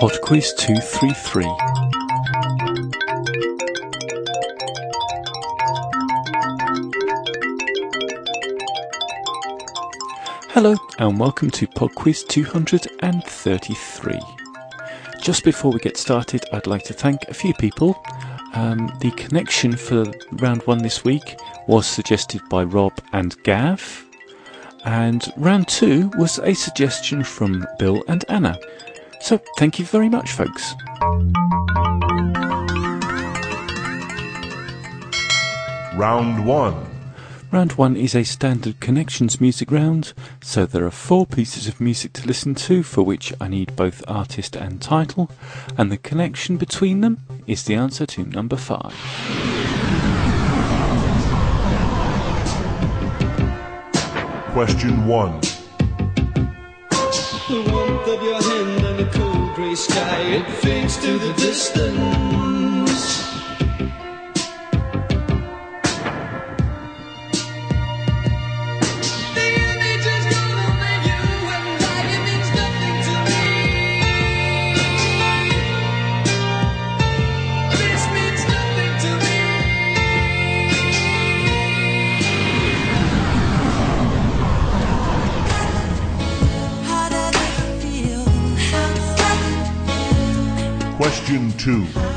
Podquiz 233. Hello and welcome to Podquiz 233. Just before we get started, I'd like to thank a few people. Um, the connection for round one this week was suggested by Rob and Gav, and round two was a suggestion from Bill and Anna. So thank you very much, folks. Round 1. Round one is a standard connections music round, so there are four pieces of music to listen to for which I need both artist and title, and the connection between them is the answer to number five. Question 1. Sky, it fades to the distance. Question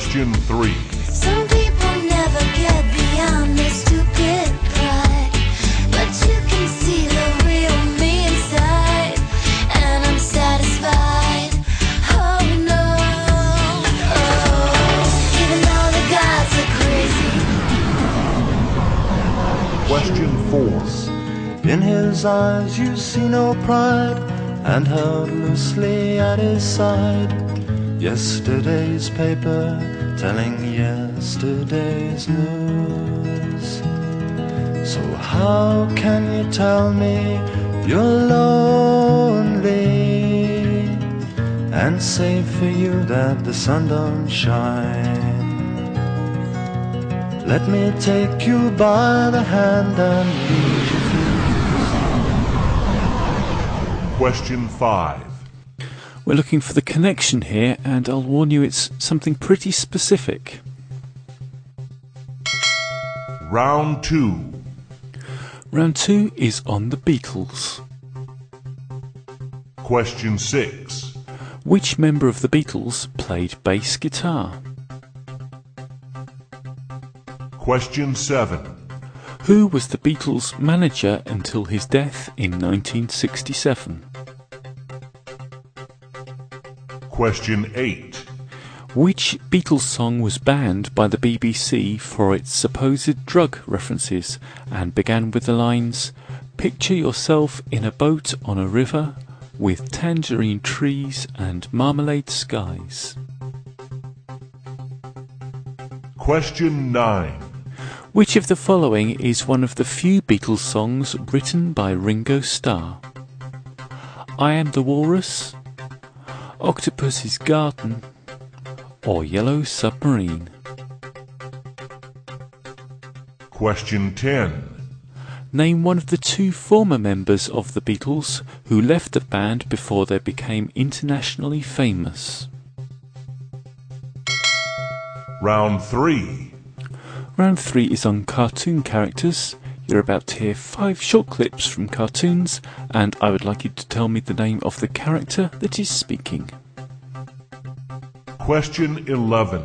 Question 3. Some people never get beyond their stupid pride, but you can see the real me inside, and I'm satisfied. Oh no, oh, even though the gods are crazy. Question 4. In his eyes you see no pride, and held loosely at his side. Yesterday's paper telling yesterday's news. So how can you tell me you're lonely and say for you that the sun don't shine? Let me take you by the hand and lead you through. Question 5. We're looking for the connection here, and I'll warn you it's something pretty specific. Round 2. Round two is on the Beatles. Question 6. Which member of the Beatles played bass guitar? Question 7. Who was the Beatles' manager until his death in 1967? Question 8. Which Beatles song was banned by the BBC for its supposed drug references and began with the lines Picture yourself in a boat on a river with tangerine trees and marmalade skies? Question 9. Which of the following is one of the few Beatles songs written by Ringo Starr? I Am the Walrus, Octopus's Garden, or Yellow Submarine? Question 10. Name one of the two former members of the Beatles who left the band before they became internationally famous. Round 3. Round 3 is on cartoon characters. You're about to hear five short clips from cartoons, and I would like you to tell me the name of the character that is speaking. Question 11.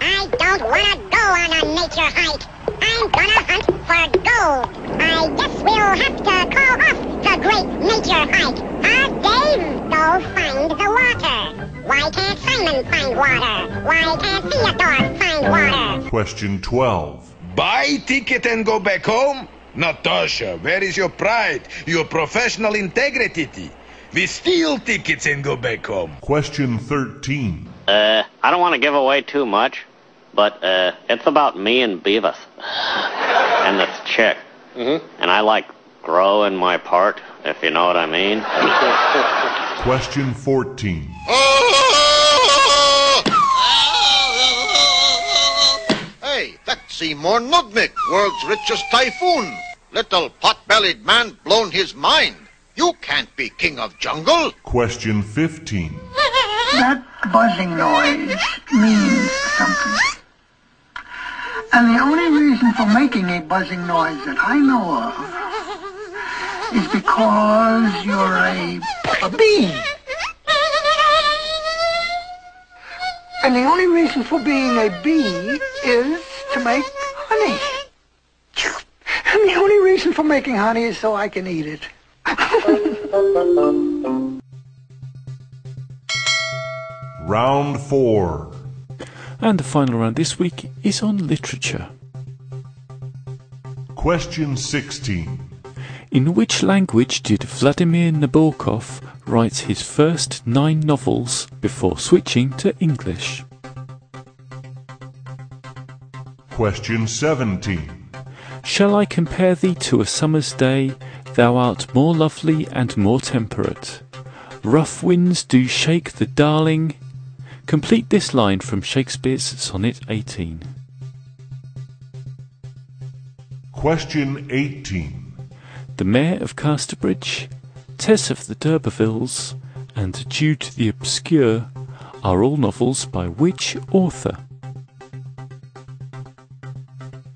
I don't want to go on a nature hike. I'm gonna hunt for gold. I guess we'll have to call off the great nature hike. Huh, Dave? Go find the water. Why can't Simon find water? Why can't Theodore find water? Question 12. Buy ticket and go back home? Natasha, where is your pride, your professional integrity? We steal tickets and go back home. Question 13. Uh, I don't want to give away too much, but uh, it's about me and Beavis and this chick. Mm-hmm. And I like growing my part, if you know what I mean. Question 14. Hey, that's Seymour Nudnik, world's richest typhoon. Little pot-bellied man blown his mind. You can't be king of jungle. Question 15. That buzzing noise means something. And the only reason for making a buzzing noise that I know of is because you're a, a bee. And the only reason for being a bee is to make honey. And the only reason for making honey is so I can eat it. Round 4. And the final round this week is on literature. Question 16. In which language did Vladimir Nabokov write his first nine novels before switching to English? Question 17. Shall I compare thee to a summer's day? Thou art more lovely and more temperate. Rough winds do shake the darling. Complete this line from Shakespeare's Sonnet 18. Question 18. The Mayor of Casterbridge, Tess of the D'Urbervilles, and Jude the Obscure are all novels by which author?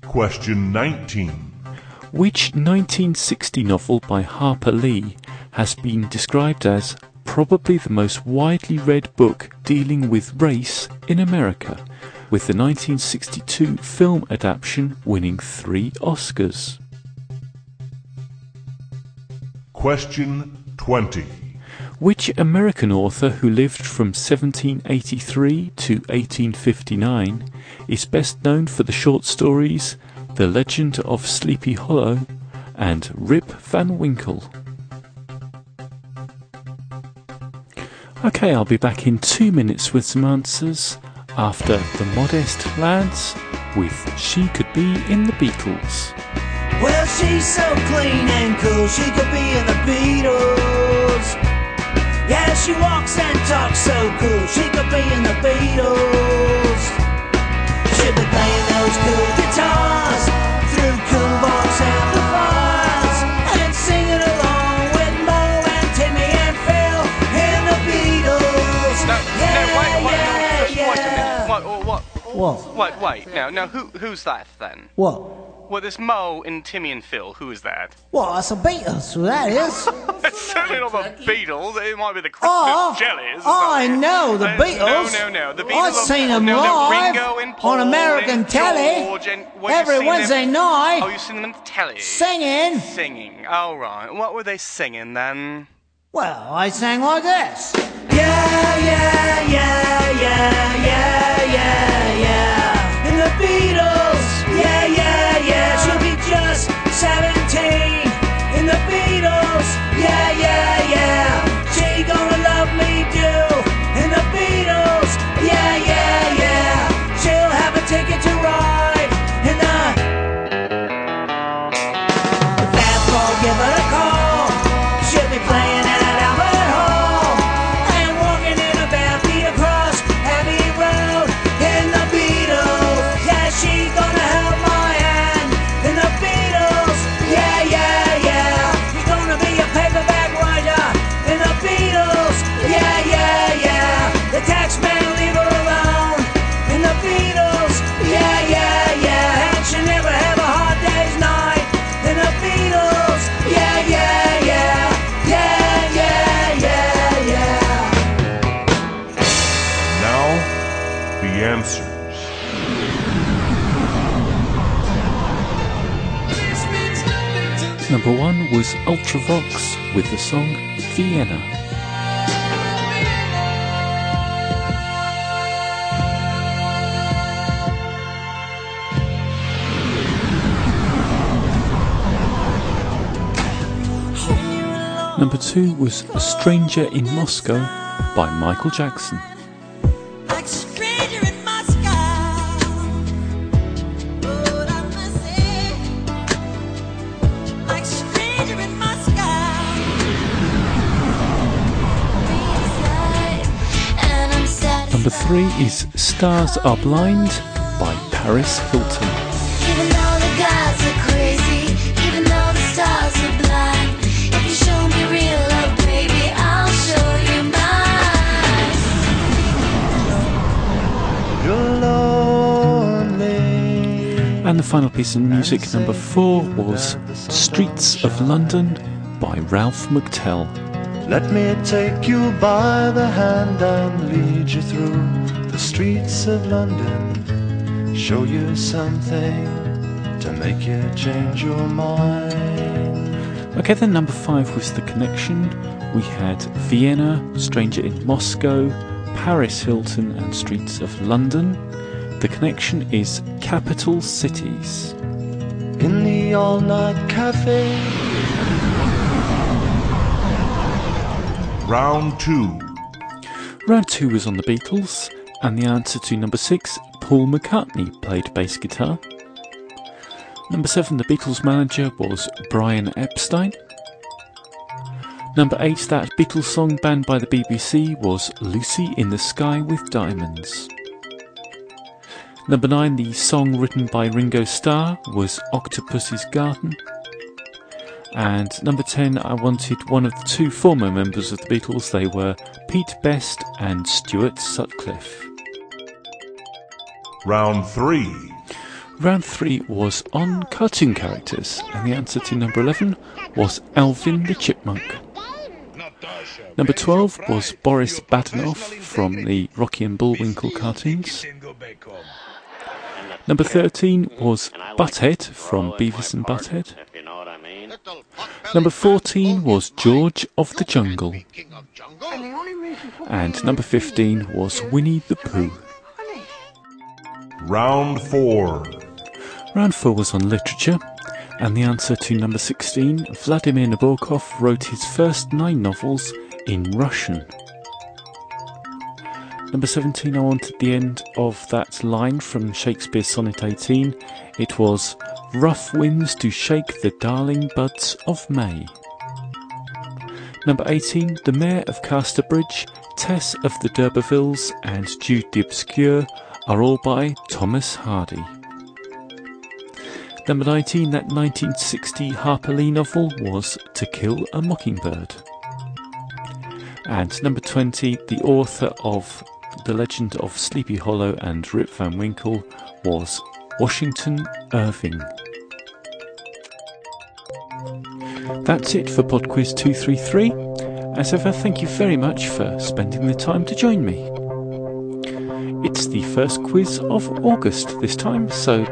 Question 19. Which 1960 novel by Harper Lee has been described as probably the most widely read book dealing with race in America, with the 1962 film adaptation winning three Oscars? Question 20. Which American author who lived from 1783 to 1859 is best known for the short stories The Legend of Sleepy Hollow and Rip Van Winkle? Okay, I'll be back in two minutes with some answers after the Modest Lads with She Could Be in the Beatles. Well, she's so clean and cool, she could be in the Beatles. Yeah, she walks and talks so cool, she could be in the Beatles. She'll be playing those cool what, What? Wait, wait, now, now, who, who's that then? What? Well, there's Mo and Timmy and Phil. Who is that? What? That's a Beatles, who that is. It's certainly not the Beatles. It might be the Christmas Oh, Jellies. or I know the Uh, Beatles. No, no, no. The Beatles. I've are- seen them no, no, live Ringo and Paul on American and telly George and, well, every Wednesday them, night. Oh, you've seen them on the telly. Singing. Singing. Oh, right. What were they singing then? Well, I sang like this. Yeah, yeah, yeah, yeah, yeah, yeah, yeah. The Beatles, the answers. Number one was Ultravox with the song Vienna. Number two was A Stranger in Moscow by Michael Jackson. Number three is Stars Are Blind by Paris Hilton. Even though the gods are crazy, even though the stars are blind, if you show me real love, baby, I'll show you mine. You're lonely. And the final piece of music, number four, was Streets of London by Ralph McTell. Let me take you by the hand and lead you through the streets of London. Show you something to make you change your mind. Okay, then number five was The Connection. We had Vienna, Stranger in Moscow, Paris Hilton, and Streets of London. The Connection is Capital Cities. In the all night cafe. Round 2. Round two was on the Beatles, and the answer to number six, Paul McCartney played bass guitar. Number seven, the Beatles manager was Brian Epstein. Number eight, that Beatles song banned by the BBC was Lucy in the Sky with Diamonds. Number nine, the song written by Ringo Starr was Octopus's Garden. And number 10, I wanted one of the two former members of the Beatles. They were Pete Best and Stuart Sutcliffe. Round 3. Round 3 was on cartoon characters, and the answer to number 11 was Alvin the Chipmunk. Number 12 was Boris Badenov from the Rocky and Bullwinkle cartoons. Number 13 was Butthead from Beavis and Butthead. If you know what I mean. Number 14 was George of the Jungle. And number 15 was Winnie the Pooh. Round 4. Round 4 was on literature, and the answer to number 16, Vladimir Nabokov wrote his first nine novels in Russian. Number 17, I wanted the end of that line from Shakespeare's Sonnet 18. It was, Rough winds to shake the darling buds of May. Number 18, The Mayor of Casterbridge, Tess of the D'Urbervilles, and Jude the Obscure are all by Thomas Hardy. Number 19, that 1960 Harper Lee novel was To Kill a Mockingbird. And number 20, the author of The Legend of Sleepy Hollow and Rip Van Winkle was Washington Irving. That's it for PodQuiz 233. As ever, thank you very much for spending the time to join me. It's the first quiz of August this time, so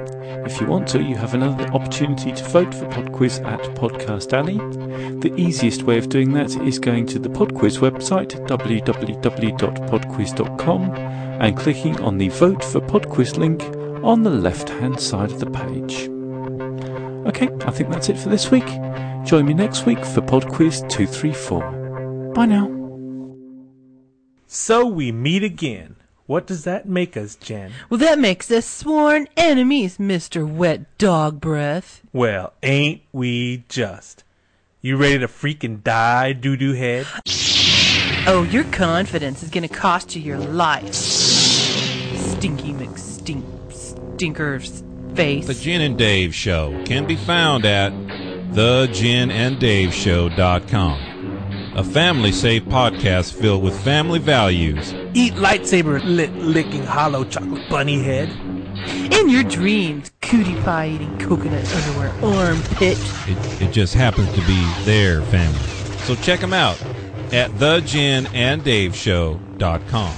if you want to, you have another opportunity to vote for PodQuiz at Podcast Alley. The easiest way of doing that is going to the PodQuiz website, www.podquiz.com, and clicking on the Vote for PodQuiz link on the left hand side of the page. Okay, I think that's it for this week. Join me next week for PodQuiz 234. Bye now. So we meet again. What does that make us, Jen? Well, that makes us sworn enemies, Mr. Wet Dog Breath. Well, ain't we just? You ready to freaking die, doo doo head? Oh, your confidence is gonna cost you your life. Stinky McStink Stinker's face. The Jen and Dave Show can be found at thejenanddaveshow.com. A family safe podcast filled with family values. Eat lightsaber lit licking hollow chocolate bunny head. In your dreams, cootie pie eating coconut underwear armpit. It, it just happens to be their family. So check them out at thejenanddaveshow.com.